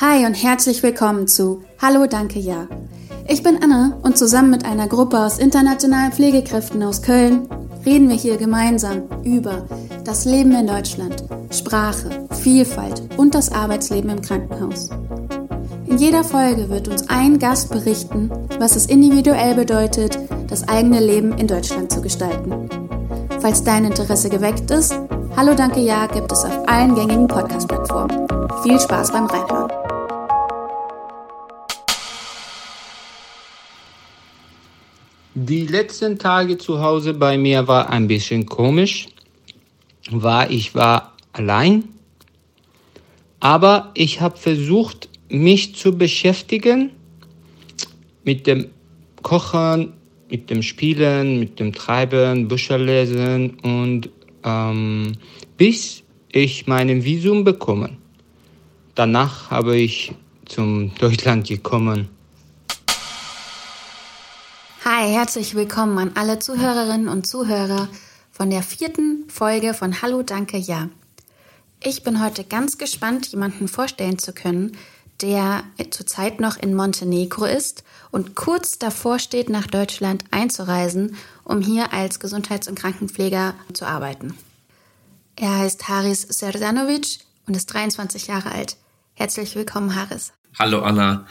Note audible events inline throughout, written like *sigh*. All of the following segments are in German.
Hi und herzlich willkommen zu Hallo Danke Ja. Ich bin Anne und zusammen mit einer Gruppe aus internationalen Pflegekräften aus Köln reden wir hier gemeinsam über das Leben in Deutschland, Sprache, Vielfalt und das Arbeitsleben im Krankenhaus. In jeder Folge wird uns ein Gast berichten, was es individuell bedeutet, das eigene Leben in Deutschland zu gestalten. Falls dein Interesse geweckt ist, Hallo Danke Ja gibt es auf allen gängigen Podcast-Plattformen. Viel Spaß beim Reinhören. Die letzten Tage zu Hause bei mir war ein bisschen komisch, weil ich war allein, aber ich habe versucht, mich zu beschäftigen mit dem Kochen, mit dem Spielen, mit dem Treiben, Bücher lesen und ähm, bis ich mein Visum bekommen. Danach habe ich zum Deutschland gekommen. Hi, herzlich willkommen an alle Zuhörerinnen und Zuhörer von der vierten Folge von Hallo, danke, ja. Ich bin heute ganz gespannt, jemanden vorstellen zu können, der zurzeit noch in Montenegro ist und kurz davor steht, nach Deutschland einzureisen, um hier als Gesundheits- und Krankenpfleger zu arbeiten. Er heißt Haris Serdanovic und ist 23 Jahre alt. Herzlich willkommen, Haris. Hallo Anna.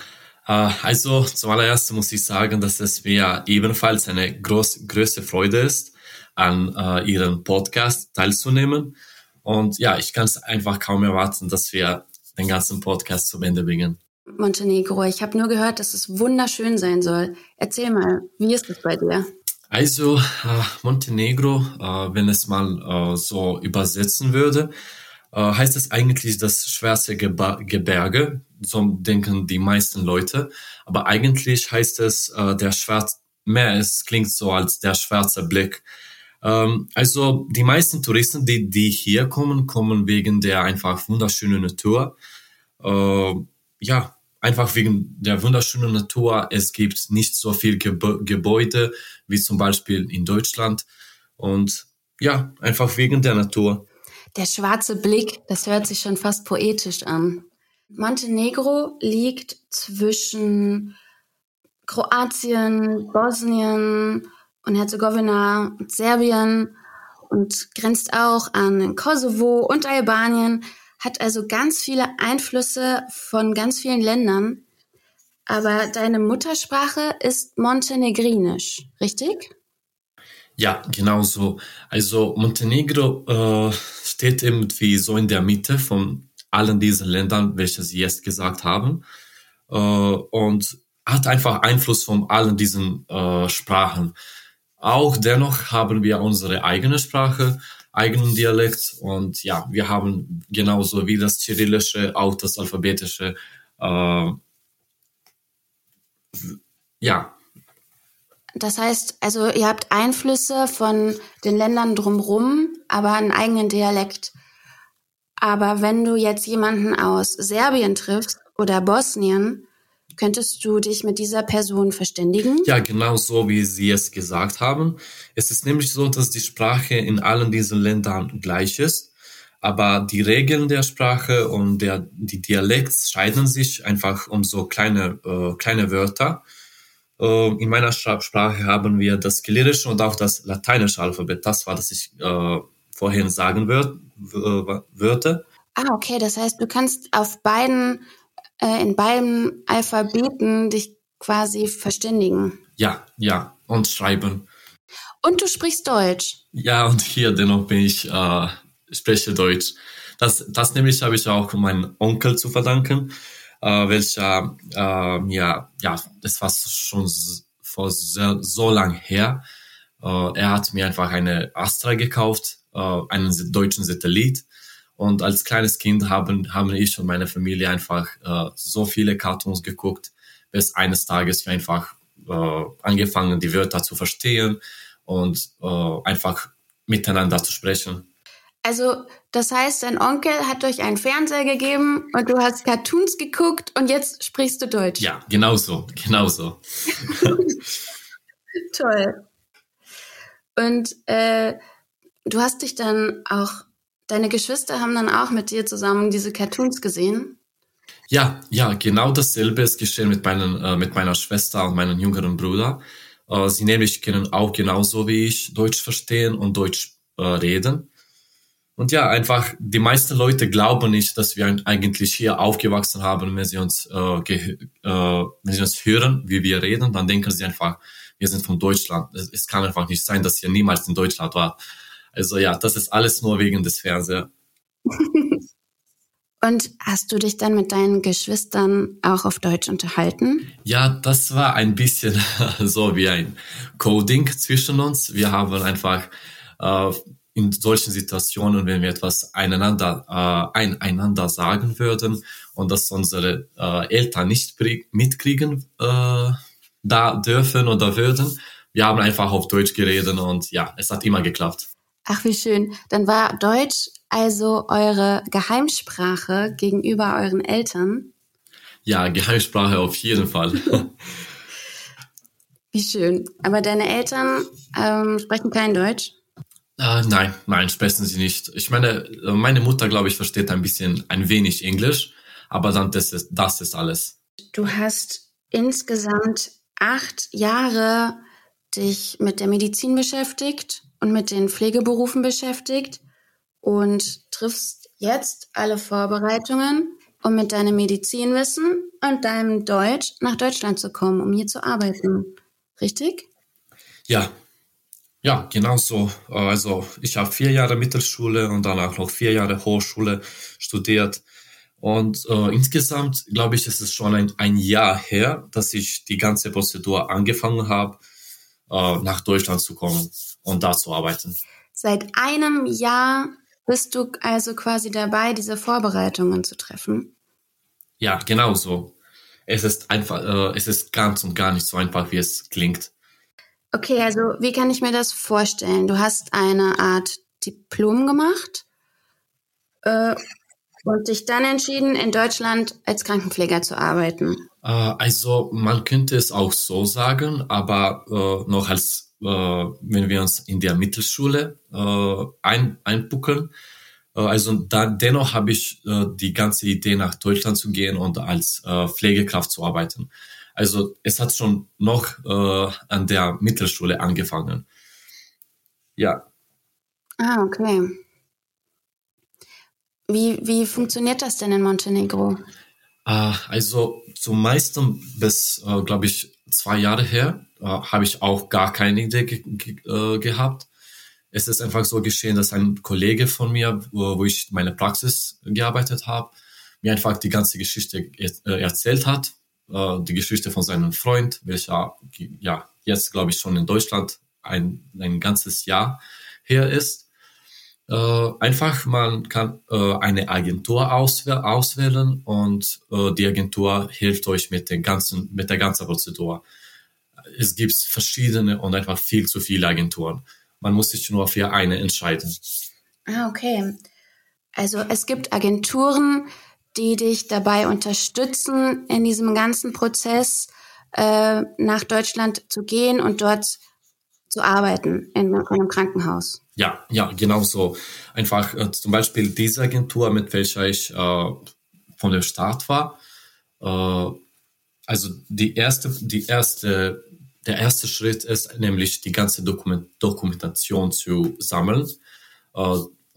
Äh, also zum allerersten muss ich sagen, dass es mir ebenfalls eine groß, größte Freude ist, an äh, Ihrem Podcast teilzunehmen. Und ja, ich kann es einfach kaum erwarten, dass wir den ganzen Podcast zum Ende bringen. Montenegro, ich habe nur gehört, dass es wunderschön sein soll. Erzähl mal, wie ist es bei dir? Also äh, Montenegro, äh, wenn es mal äh, so übersetzen würde, heißt es eigentlich das schwarze Geba Gebirge, so denken die meisten Leute. Aber eigentlich heißt es äh, der schwarze Meer. Es klingt so als der schwarze Blick. Ähm, also die meisten Touristen, die, die hier kommen, kommen wegen der einfach wunderschönen Natur. Äh, ja, einfach wegen der wunderschönen Natur. Es gibt nicht so viel Geb Gebäude wie zum Beispiel in Deutschland. Und ja, einfach wegen der Natur. Der schwarze Blick, das hört sich schon fast poetisch an. Montenegro liegt zwischen Kroatien, Bosnien und Herzegowina und Serbien und grenzt auch an Kosovo und Albanien, hat also ganz viele Einflüsse von ganz vielen Ländern. Aber deine Muttersprache ist Montenegrinisch, richtig? Ja, genau so. Also Montenegro äh, steht irgendwie so in der Mitte von allen diesen Ländern, welche Sie jetzt gesagt haben. Äh, und hat einfach Einfluss von allen diesen äh, Sprachen. Auch dennoch haben wir unsere eigene Sprache, eigenen Dialekt und ja, wir haben genauso wie das Cyrillische auch das Alphabetische. Äh, ja, das heißt, also ihr habt Einflüsse von den Ländern drumherum, aber einen eigenen Dialekt. Aber wenn du jetzt jemanden aus Serbien triffst oder Bosnien, könntest du dich mit dieser Person verständigen? Ja, genau so, wie Sie es gesagt haben. Es ist nämlich so, dass die Sprache in allen diesen Ländern gleich ist, aber die Regeln der Sprache und der, die Dialekte scheiden sich einfach um so kleine, äh, kleine Wörter. Äh, in meiner Sprache haben wir das Kyrillische und auch das lateinische Alphabet. Das war, das ich äh, vorhin sagen würd, würde. Ah, okay. Das heißt, du kannst auf beiden, äh, in beiden Alphabeten dich quasi verständigen. Ja, ja. Und schreiben. Und du sprichst Deutsch. Ja, und hier dennoch bin ich, äh, spreche Deutsch. Das, das nämlich habe ich auch meinem Onkel zu verdanken äh, welcher äh, mir, ja, das war schon vor sehr, so lang her. Äh, er hat mir einfach eine Astra gekauft, äh, einen deutschen Satellit. Und als kleines Kind haben, haben ich und meine Familie einfach äh, so viele Cartoons geguckt, bis eines Tages wir einfach äh, angefangen, die Wörter zu verstehen und äh, einfach miteinander zu sprechen. Also, das heißt, dein Onkel hat euch einen Fernseher gegeben und du hast Cartoons geguckt und jetzt sprichst du Deutsch. Ja, genau so, genau so. *laughs* Toll. Und äh, du hast dich dann auch, deine Geschwister haben dann auch mit dir zusammen diese Cartoons gesehen? Ja, ja, genau dasselbe ist geschehen mit, meinen, äh, mit meiner Schwester und meinem jüngeren Bruder. Äh, sie nämlich können auch genauso wie ich Deutsch verstehen und Deutsch äh, reden. Und ja, einfach, die meisten Leute glauben nicht, dass wir eigentlich hier aufgewachsen haben. Wenn sie uns, äh, äh, wenn sie uns hören, wie wir reden, dann denken sie einfach, wir sind von Deutschland. Es, es kann einfach nicht sein, dass ihr niemals in Deutschland wart. Also ja, das ist alles nur wegen des Fernsehers. *laughs* Und hast du dich dann mit deinen Geschwistern auch auf Deutsch unterhalten? Ja, das war ein bisschen *laughs* so wie ein Coding zwischen uns. Wir haben einfach äh, in solchen Situationen, wenn wir etwas einander, äh, einander sagen würden und dass unsere äh, Eltern nicht mitkriegen äh, da dürfen oder würden, wir haben einfach auf Deutsch geredet und ja, es hat immer geklappt. Ach, wie schön. Dann war Deutsch also eure Geheimsprache gegenüber euren Eltern? Ja, Geheimsprache auf jeden Fall. *laughs* wie schön. Aber deine Eltern ähm, sprechen kein Deutsch? Uh, nein, nein, sprechen sie nicht. Ich meine, meine Mutter, glaube ich, versteht ein bisschen, ein wenig Englisch, aber dann das ist, das ist alles. Du hast insgesamt acht Jahre dich mit der Medizin beschäftigt und mit den Pflegeberufen beschäftigt und triffst jetzt alle Vorbereitungen, um mit deinem Medizinwissen und deinem Deutsch nach Deutschland zu kommen, um hier zu arbeiten. Richtig? Ja, ja, genau so. Also ich habe vier Jahre Mittelschule und danach noch vier Jahre Hochschule studiert. Und äh, insgesamt, glaube ich, ist es schon ein, ein Jahr her, dass ich die ganze Prozedur angefangen habe, äh, nach Deutschland zu kommen und da zu arbeiten. Seit einem Jahr bist du also quasi dabei, diese Vorbereitungen zu treffen? Ja, genau so. Es ist einfach, äh, es ist ganz und gar nicht so einfach, wie es klingt. Okay, also wie kann ich mir das vorstellen? Du hast eine Art Diplom gemacht äh, und dich dann entschieden, in Deutschland als Krankenpfleger zu arbeiten. Äh, also man könnte es auch so sagen, aber äh, noch als äh, wenn wir uns in der Mittelschule äh, ein, einbuckeln. Äh, also da, dennoch habe ich die ganze Idee, nach Deutschland zu gehen und als Pflegekraft zu arbeiten. Also es hat schon noch äh, an der Mittelschule angefangen. Ja. Ah, okay. Wie, wie funktioniert das denn in Montenegro? Äh, also zum meisten bis, äh, glaube ich, zwei Jahre her äh, habe ich auch gar keine Idee ge ge äh, gehabt. Es ist einfach so geschehen, dass ein Kollege von mir, wo, wo ich meine Praxis gearbeitet habe, mir einfach die ganze Geschichte äh, erzählt hat äh, die Geschichte von seinem Freund, welcher ja jetzt, glaube ich, schon in Deutschland ein, ein ganzes Jahr her ist. Äh, einfach, man kann äh, eine Agentur auswäh auswählen und äh, die Agentur hilft euch mit, den ganzen, mit der ganzen Prozedur. Es gibt verschiedene und einfach viel zu viele Agenturen. Man muss sich nur für eine entscheiden. Ah, okay. Also es gibt Agenturen, die dich dabei unterstützen, in diesem ganzen Prozess äh, nach Deutschland zu gehen und dort zu arbeiten in, in einem Krankenhaus. Ja, ja, genau so. Einfach äh, zum Beispiel diese Agentur, mit welcher ich äh, von der Start war. Äh, also die erste, die erste, der erste Schritt ist nämlich die ganze Dokument, Dokumentation zu sammeln.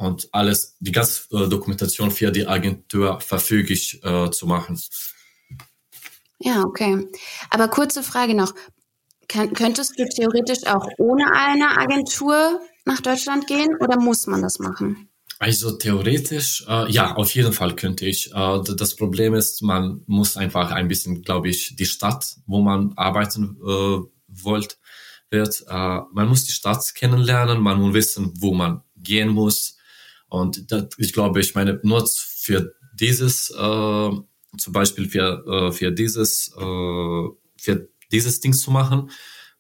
Und alles, die ganze äh, Dokumentation für die Agentur verfüglich äh, zu machen. Ja, okay. Aber kurze Frage noch. Kann, könntest du theoretisch auch ohne eine Agentur nach Deutschland gehen oder muss man das machen? Also theoretisch, äh, ja, auf jeden Fall könnte ich. Äh, das Problem ist, man muss einfach ein bisschen, glaube ich, die Stadt, wo man arbeiten äh, wollt, wird, äh, man muss die Stadt kennenlernen, man muss wissen, wo man gehen muss, und das, ich glaube, ich meine, nur für dieses, äh, zum Beispiel für, äh, für dieses, äh, für dieses Ding zu machen,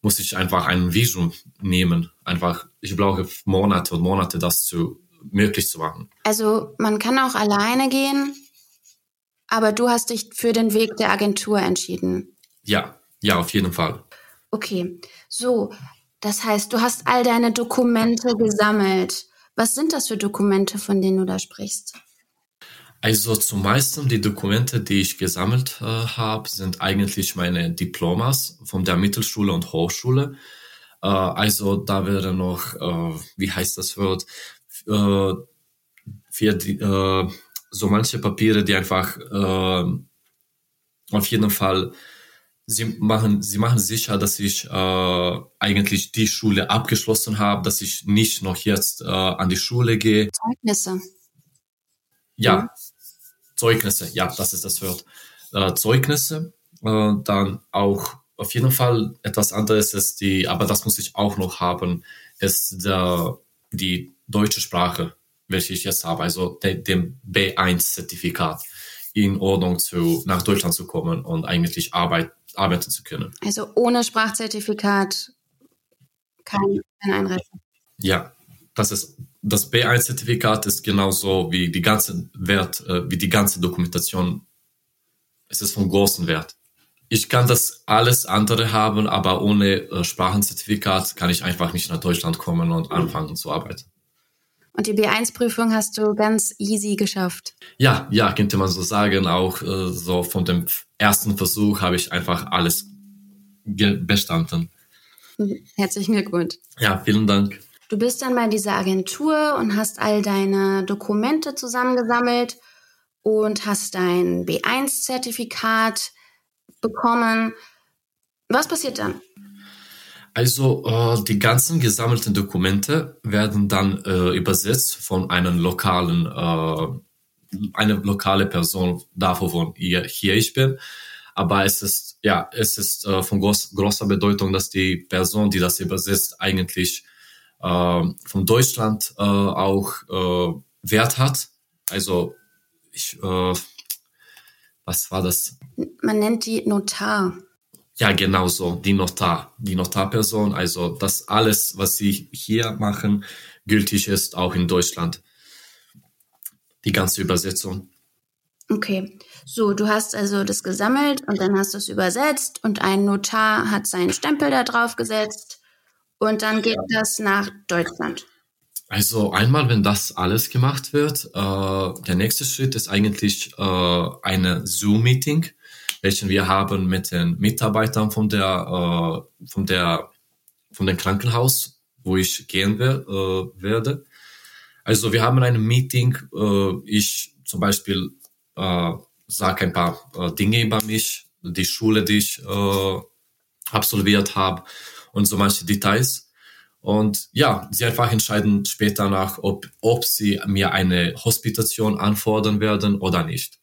muss ich einfach ein Visum nehmen. Einfach, ich brauche Monate und Monate, das zu möglich zu machen. Also man kann auch alleine gehen, aber du hast dich für den Weg der Agentur entschieden. Ja, ja, auf jeden Fall. Okay, so, das heißt, du hast all deine Dokumente gesammelt. Was sind das für Dokumente, von denen du da sprichst? Also zum meisten die Dokumente, die ich gesammelt äh, habe, sind eigentlich meine Diplomas von der Mittelschule und Hochschule. Äh, also da wäre noch, äh, wie heißt das Wort, äh, für die, äh, so manche Papiere, die einfach äh, auf jeden Fall sie machen, sie machen sicher, dass ich äh, eigentlich die Schule abgeschlossen habe, dass ich nicht noch jetzt äh, an die Schule gehe. Zeugnisse. Ja, mhm. Zeugnisse, ja, das ist das Wort. Äh, Zeugnisse, äh, dann auch auf jeden Fall etwas anderes ist die, aber das muss ich auch noch haben, ist der, die deutsche Sprache, welche ich jetzt habe, also de, dem B1-Zertifikat in Ordnung zu, nach Deutschland zu kommen und eigentlich Arbeit, arbeiten zu können. Also ohne Sprachzertifikat kein, kein Einreisen. Ja, das ist das B1-Zertifikat ist genauso wie die ganze Wert, äh, wie die ganze Dokumentation. Es ist von großem Wert. Ich kann das alles andere haben, aber ohne äh, Sprachenzertifikat kann ich einfach nicht nach Deutschland kommen und anfangen zu arbeiten. Und die B1-Prüfung hast du ganz easy geschafft. Ja, ja, könnte man so sagen. Auch äh, so von dem ersten Versuch habe ich einfach alles bestanden. Herzlichen Glückwunsch. Ja, vielen Dank. Du bist dann bei dieser Agentur und hast all deine Dokumente zusammengesammelt und hast dein B1-Zertifikat bekommen. Was passiert dann? Also äh, die ganzen gesammelten Dokumente werden dann äh, übersetzt von einem lokalen, äh, eine lokale Person davor, wo hier, hier ich bin. Aber es ist ja, es ist äh, von groß, großer Bedeutung, dass die Person, die das übersetzt, eigentlich äh, von Deutschland äh, auch äh, Wert hat. Also ich, äh, was war das? Man nennt die Notar. Ja, genau so, die Notar, die Notarperson. Also, dass alles, was sie hier machen, gültig ist, auch in Deutschland. Die ganze Übersetzung. Okay, so, du hast also das gesammelt und dann hast du es übersetzt und ein Notar hat seinen Stempel da drauf gesetzt und dann geht ja. das nach Deutschland. Also einmal, wenn das alles gemacht wird, äh, der nächste Schritt ist eigentlich äh, eine Zoom-Meeting welchen wir haben mit den Mitarbeitern von der, äh, von der, von dem Krankenhaus, wo ich gehen will, äh, werde. Also wir haben ein Meeting. Äh, ich zum Beispiel äh, sage ein paar äh, Dinge über mich, die Schule, die ich äh, absolviert habe und so manche Details. Und ja, sie einfach entscheiden später nach, ob, ob sie mir eine Hospitation anfordern werden oder nicht.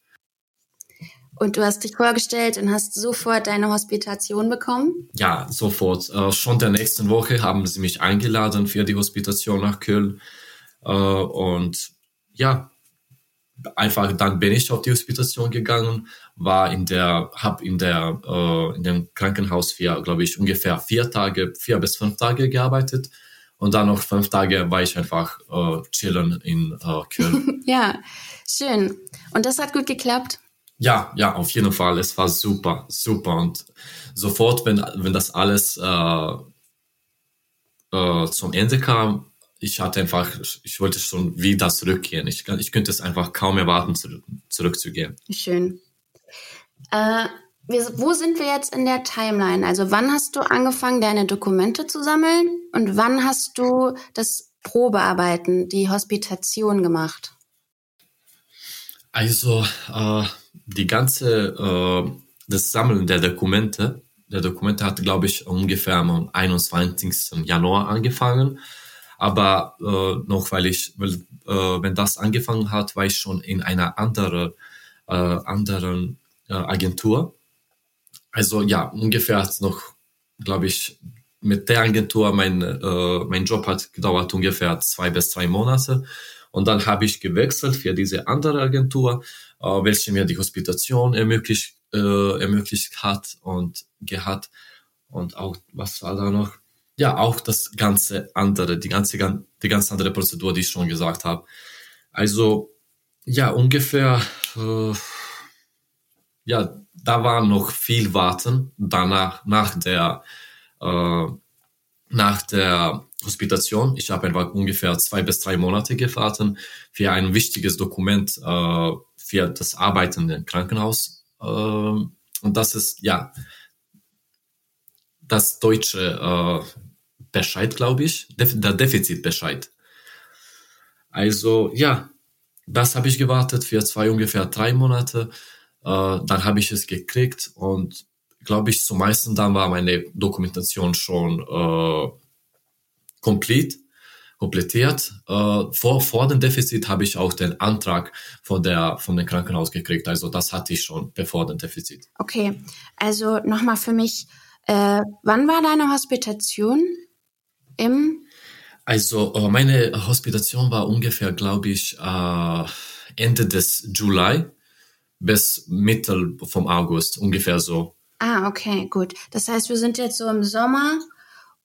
Und du hast dich vorgestellt und hast sofort deine Hospitation bekommen? Ja, sofort. Äh, schon der nächsten Woche haben sie mich eingeladen für die Hospitation nach Köln. Äh, und ja, einfach dann bin ich auf die Hospitation gegangen, war in der, hab in der, äh, in dem Krankenhaus für, glaube ich, ungefähr vier Tage, vier bis fünf Tage gearbeitet. Und dann noch fünf Tage war ich einfach äh, chillen in äh, Köln. *laughs* ja, schön. Und das hat gut geklappt? Ja, ja, auf jeden Fall. Es war super, super. Und sofort, wenn, wenn das alles äh, äh, zum Ende kam, ich hatte einfach, ich wollte schon wieder zurückgehen. Ich, ich könnte es einfach kaum erwarten, zurück, zurückzugehen. Schön. Äh, wir, wo sind wir jetzt in der Timeline? Also wann hast du angefangen, deine Dokumente zu sammeln und wann hast du das Probearbeiten, die Hospitation gemacht? Also äh, die ganze, äh, das Sammeln der Dokumente, der Dokumente hat, glaube ich, ungefähr am 21. Januar angefangen. Aber äh, noch, weil ich, weil, äh, wenn das angefangen hat, war ich schon in einer anderen, äh, anderen äh, Agentur. Also ja, ungefähr hat es noch, glaube ich, mit der Agentur, mein, äh, mein Job hat gedauert ungefähr zwei bis drei Monate. Und dann habe ich gewechselt für diese andere Agentur, welche mir die Hospitation ermöglicht, äh, ermöglicht hat und gehabt. Und auch, was war da noch? Ja, auch das ganze andere, die ganze, die ganz andere Prozedur, die ich schon gesagt habe. Also, ja, ungefähr, äh, ja, da war noch viel Warten danach, nach der, äh, nach der Hospitation. Ich habe einfach ungefähr zwei bis drei Monate gewartet für ein wichtiges Dokument äh, für das Arbeiten im Krankenhaus. Äh, und das ist ja das deutsche äh, Bescheid, glaube ich, der Defizitbescheid. Also ja, das habe ich gewartet für zwei ungefähr drei Monate. Äh, dann habe ich es gekriegt und glaube ich, zum meisten dann war meine Dokumentation schon äh, komplett komplettiert. Äh, vor, vor dem Defizit habe ich auch den Antrag von der von dem Krankenhaus gekriegt. Also das hatte ich schon bevor dem Defizit. Okay, also nochmal für mich, äh, wann war deine Hospitation im? Also äh, meine Hospitation war ungefähr, glaube ich, äh, Ende des Juli bis Mitte vom August, ungefähr so. Ah, okay, gut. Das heißt, wir sind jetzt so im Sommer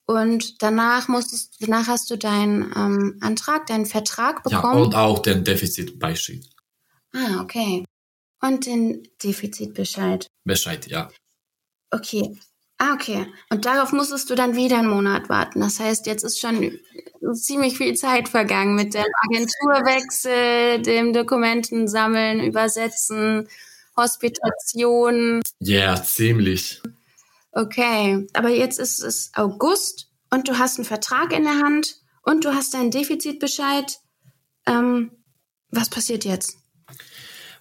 und danach musstest, danach hast du deinen ähm, Antrag, deinen Vertrag bekommen. Ja, und auch den Defizitbescheid. Ah, okay. Und den Defizitbescheid. Bescheid, ja. Okay. Ah, okay. Und darauf musstest du dann wieder einen Monat warten. Das heißt, jetzt ist schon ziemlich viel Zeit vergangen mit dem Agenturwechsel, dem Dokumenten sammeln, übersetzen, Hospitation. Ja, yeah, ziemlich. Okay, aber jetzt ist es August und du hast einen Vertrag in der Hand und du hast deinen Defizitbescheid. Ähm, was passiert jetzt?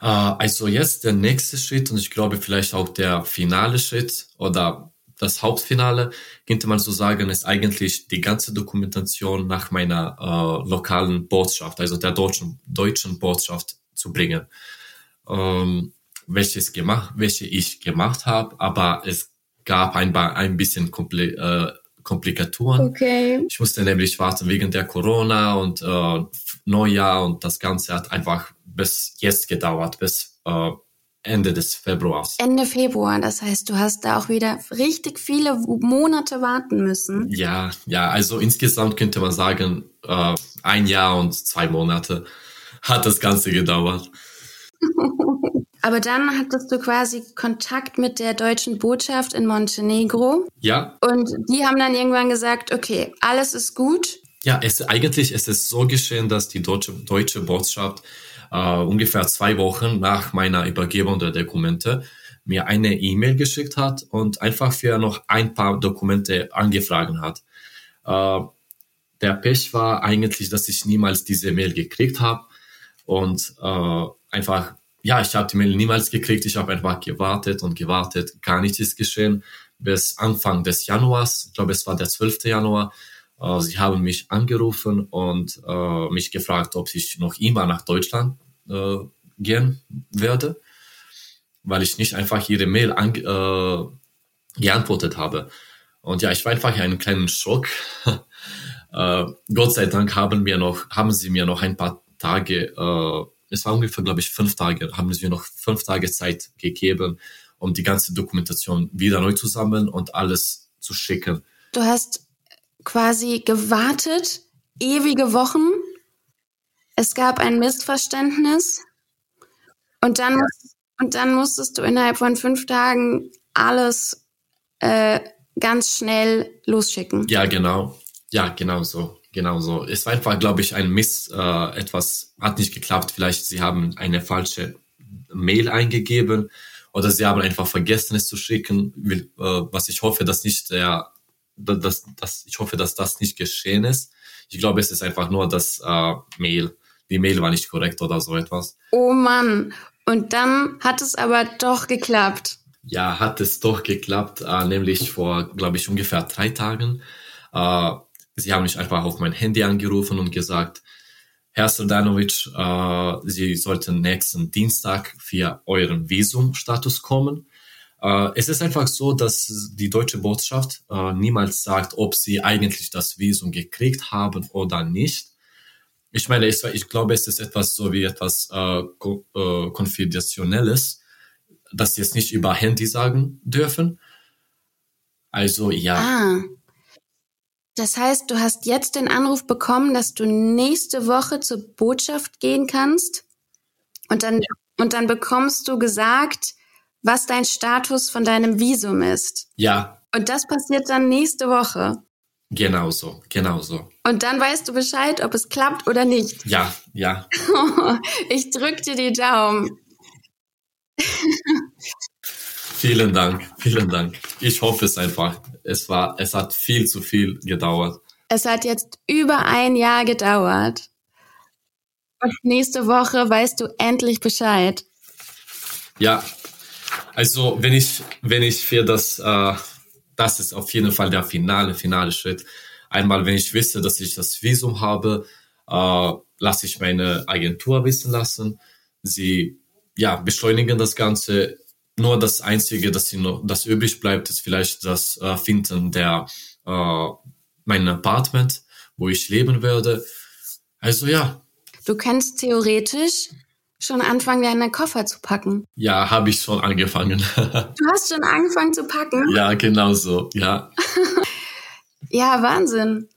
Uh, also jetzt der nächste Schritt und ich glaube vielleicht auch der finale Schritt oder das Hauptfinale, könnte man so sagen, ist eigentlich die ganze Dokumentation nach meiner uh, lokalen Botschaft, also der deutschen, deutschen Botschaft zu bringen. Ähm, welches gemacht, welche ich gemacht habe, aber es gab ein, ein bisschen Kompli äh, Komplikaturen. Okay. Ich musste nämlich warten wegen der Corona und äh, Neujahr und das Ganze hat einfach bis jetzt gedauert, bis äh, Ende des Februars. Ende Februar, das heißt, du hast da auch wieder richtig viele Monate warten müssen. Ja, ja, also insgesamt könnte man sagen, äh, ein Jahr und zwei Monate hat das Ganze gedauert. *laughs* Aber dann hattest du quasi Kontakt mit der deutschen Botschaft in Montenegro. Ja. Und die haben dann irgendwann gesagt, okay, alles ist gut. Ja, es, eigentlich ist es so geschehen, dass die deutsche, deutsche Botschaft äh, ungefähr zwei Wochen nach meiner Übergebung der Dokumente mir eine E-Mail geschickt hat und einfach für noch ein paar Dokumente angefragt hat. Äh, der Pech war eigentlich, dass ich niemals diese Mail gekriegt habe und äh, einfach ja, ich habe die Mail niemals gekriegt. Ich habe einfach gewartet und gewartet. Gar nichts ist geschehen. Bis Anfang des Januars, ich glaube, es war der 12. Januar, äh, sie haben mich angerufen und äh, mich gefragt, ob ich noch immer nach Deutschland äh, gehen werde, weil ich nicht einfach ihre Mail an, äh, geantwortet habe. Und ja, ich war einfach in einem kleinen Schock. *laughs* äh, Gott sei Dank haben, wir noch, haben sie mir noch ein paar Tage äh, es war ungefähr, glaube ich, fünf Tage, haben sie mir noch fünf Tage Zeit gegeben, um die ganze Dokumentation wieder neu zu sammeln und alles zu schicken. Du hast quasi gewartet, ewige Wochen. Es gab ein Missverständnis und dann, ja. und dann musstest du innerhalb von fünf Tagen alles äh, ganz schnell losschicken. Ja, genau. Ja, genau so. Genau so. Es war einfach, glaube ich, ein Miss, äh, etwas hat nicht geklappt. Vielleicht sie haben eine falsche Mail eingegeben oder sie haben einfach vergessen, es zu schicken. Will, äh, was ich hoffe, dass nicht der, dass, dass, ich hoffe, dass das nicht geschehen ist. Ich glaube, es ist einfach nur das äh, Mail. Die Mail war nicht korrekt oder so etwas. Oh Mann. Und dann hat es aber doch geklappt. Ja, hat es doch geklappt, äh, nämlich vor, glaube ich, ungefähr drei Tagen. Äh, Sie haben mich einfach auf mein Handy angerufen und gesagt, Herr Srdanovic, äh, Sie sollten nächsten Dienstag für euren Visumstatus kommen. Äh, es ist einfach so, dass die deutsche Botschaft äh, niemals sagt, ob sie eigentlich das Visum gekriegt haben oder nicht. Ich meine, ich, ich glaube, es ist etwas so wie etwas äh, äh, Konfidentionelles, dass sie es nicht über Handy sagen dürfen. Also ja. Ah. Das heißt, du hast jetzt den Anruf bekommen, dass du nächste Woche zur Botschaft gehen kannst und dann, und dann bekommst du gesagt, was dein Status von deinem Visum ist. Ja. Und das passiert dann nächste Woche. Genau so, genau so. Und dann weißt du Bescheid, ob es klappt oder nicht. Ja, ja. *laughs* ich drück dir die Daumen. *laughs* vielen Dank, vielen Dank. Ich hoffe es einfach. Es war, es hat viel zu viel gedauert. Es hat jetzt über ein Jahr gedauert. Und nächste Woche weißt du endlich Bescheid. Ja, also wenn ich, wenn ich für das, äh, das ist auf jeden Fall der finale, finale Schritt. Einmal, wenn ich wisse, dass ich das Visum habe, äh, lasse ich meine Agentur wissen lassen. Sie ja, beschleunigen das Ganze. Nur das Einzige, das, sie noch, das übrig bleibt, ist vielleicht das äh, Finden der äh, mein Apartment, wo ich leben werde. Also ja. Du kannst theoretisch schon anfangen, deine Koffer zu packen. Ja, habe ich schon angefangen. *laughs* du hast schon angefangen zu packen? Ja, genau so, ja. *laughs* ja, Wahnsinn.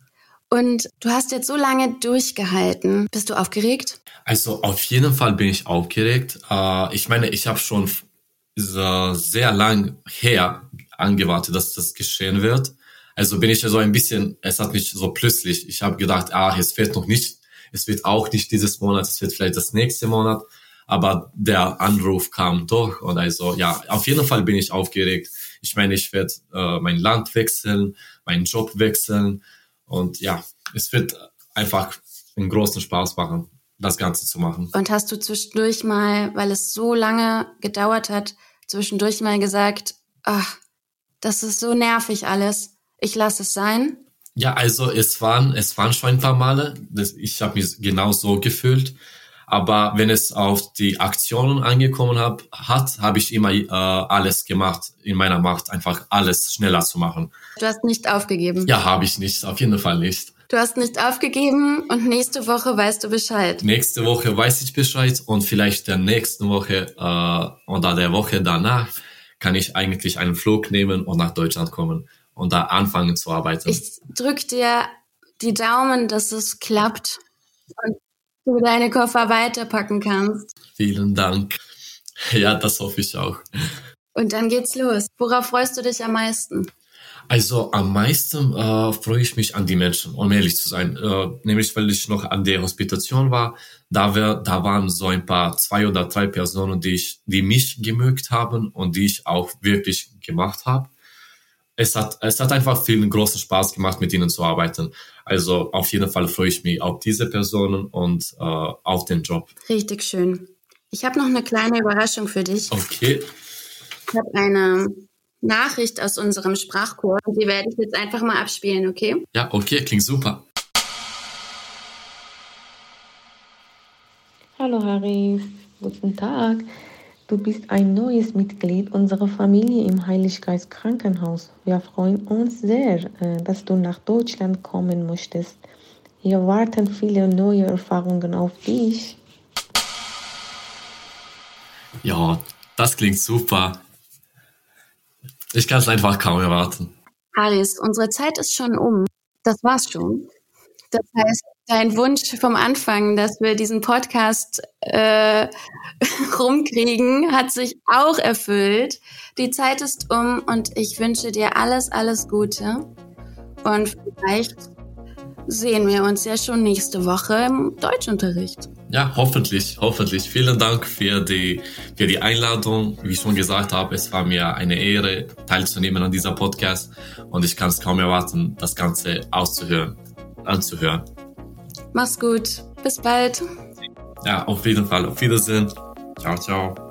Und du hast jetzt so lange durchgehalten. Bist du aufgeregt? Also auf jeden Fall bin ich aufgeregt. Äh, ich meine, ich habe schon sehr lang her angewartet, dass das geschehen wird. Also bin ich so ein bisschen, es hat mich so plötzlich, ich habe gedacht, ah, es wird noch nicht, es wird auch nicht dieses Monat, es wird vielleicht das nächste Monat. Aber der Anruf kam doch und also ja, auf jeden Fall bin ich aufgeregt. Ich meine, ich werde äh, mein Land wechseln, meinen Job wechseln und ja, es wird einfach einen großen Spaß machen, das Ganze zu machen. Und hast du zwischendurch mal, weil es so lange gedauert hat, zwischendurch mal gesagt, ach, das ist so nervig alles ich lasse es sein? Ja, also es waren, es waren schon ein paar Male. Das, ich habe mich genau so gefühlt. Aber wenn es auf die Aktionen angekommen hab, hat, habe ich immer äh, alles gemacht in meiner Macht, einfach alles schneller zu machen. Du hast nicht aufgegeben? Ja, habe ich nicht, auf jeden Fall nicht. Du hast nicht aufgegeben und nächste Woche weißt du Bescheid. Nächste Woche weiß ich Bescheid und vielleicht der nächsten Woche äh, oder der Woche danach kann ich eigentlich einen Flug nehmen und nach Deutschland kommen und da anfangen zu arbeiten. Ich drücke dir die Daumen, dass es klappt und du deine Koffer weiterpacken kannst. Vielen Dank. Ja, das hoffe ich auch. Und dann geht's los. Worauf freust du dich am meisten? Also am meisten äh, freue ich mich an die Menschen, um ehrlich zu sein. Äh, nämlich, weil ich noch an der Hospitation war. Da, wär, da waren so ein paar zwei oder drei Personen, die, ich, die mich gemögt haben und die ich auch wirklich gemacht habe es hat, es hat einfach vielen großen Spaß gemacht, mit ihnen zu arbeiten. Also auf jeden Fall freue ich mich auf diese Personen und äh, auf den Job. Richtig schön. Ich habe noch eine kleine Überraschung für dich. Okay. Ich habe eine Nachricht aus unserem Sprachkurs und die werde ich jetzt einfach mal abspielen, okay? Ja, okay, klingt super. Hallo Harry, guten Tag. Du bist ein neues Mitglied unserer Familie im Heiliggeist Krankenhaus. Wir freuen uns sehr, äh, dass du nach Deutschland kommen möchtest. Hier warten viele neue Erfahrungen auf dich. Ja, das klingt super. Ich kann es einfach kaum erwarten. Aris, unsere Zeit ist schon um. Das war's schon. Das heißt, dein Wunsch vom Anfang, dass wir diesen Podcast äh, *laughs* rumkriegen, hat sich auch erfüllt. Die Zeit ist um und ich wünsche dir alles, alles Gute. Und vielleicht sehen wir uns ja schon nächste Woche im Deutschunterricht. Ja, hoffentlich, hoffentlich. Vielen Dank für die, für die Einladung. Wie ich schon gesagt habe, es war mir eine Ehre, teilzunehmen an dieser Podcast und ich kann es kaum erwarten, das Ganze auszuhören, anzuhören. Mach's gut. Bis bald. Ja, auf jeden Fall. Auf Wiedersehen. Ciao, ciao.